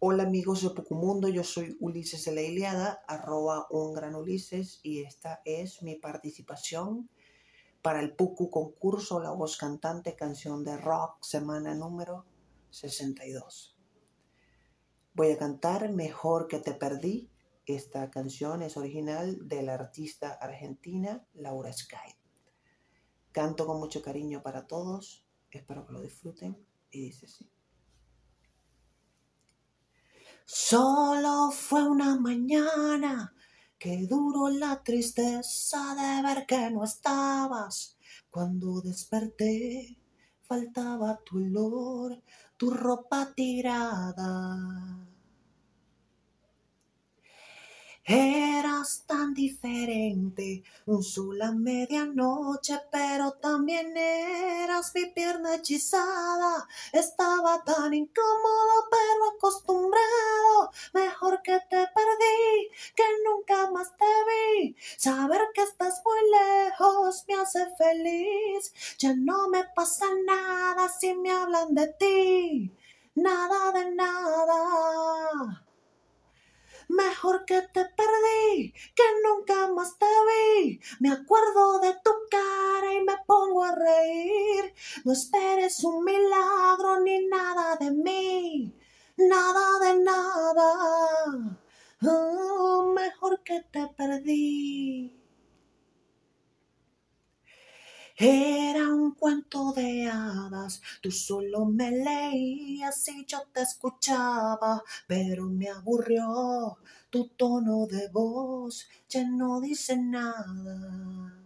Hola amigos de Pucumundo, yo soy Ulises de la Iliada, arroba un gran Ulises y esta es mi participación para el Pucu concurso La Voz Cantante Canción de Rock, semana número 62. Voy a cantar Mejor que te perdí. Esta canción es original de la artista argentina Laura Sky. Canto con mucho cariño para todos, espero que lo disfruten y dice así. Solo fue una mañana que duró la tristeza de ver que no estabas. Cuando desperté, faltaba tu olor, tu ropa tirada. Tan diferente, un sol a medianoche, pero también eras mi pierna hechizada. Estaba tan incómodo, pero acostumbrado. Mejor que te perdí, que nunca más te vi. Saber que estás muy lejos me hace feliz. Ya no me pasa nada si me hablan de ti. Nada de nada. Mejor que te perdí, que nunca más te vi. Me acuerdo de tu cara y me pongo a reír. No esperes un milagro ni nada de mí. Nada de nada. Oh, mejor que te perdí. Era un cuento de hadas, tú solo me leías y yo te escuchaba, pero me aburrió tu tono de voz, ya no dice nada.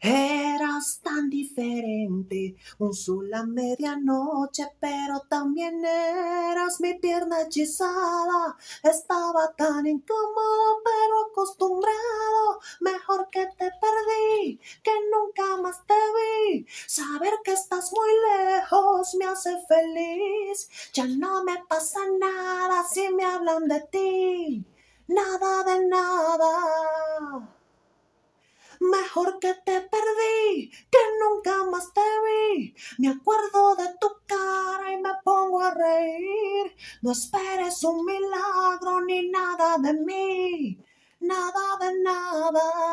Eras tan diferente, un sol a medianoche, pero también eras mi pierna hechizada. Estaba tan incómodo, pero acostumbrado. Mejor que te perdí, que nunca más te vi. Saber que estás muy lejos me hace feliz. Ya no me pasa nada si me hablan de ti. Nada de nada. Mejor que te perdí, que nunca más te vi. Me acuerdo de tu cara y me pongo a reír. No esperes un milagro ni nada de mí. Nada de nada.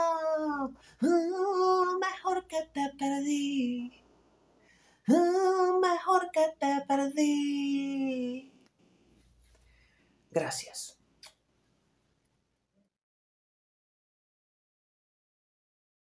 Ah, mejor que te perdí. Ah, mejor que te perdí. Gracias.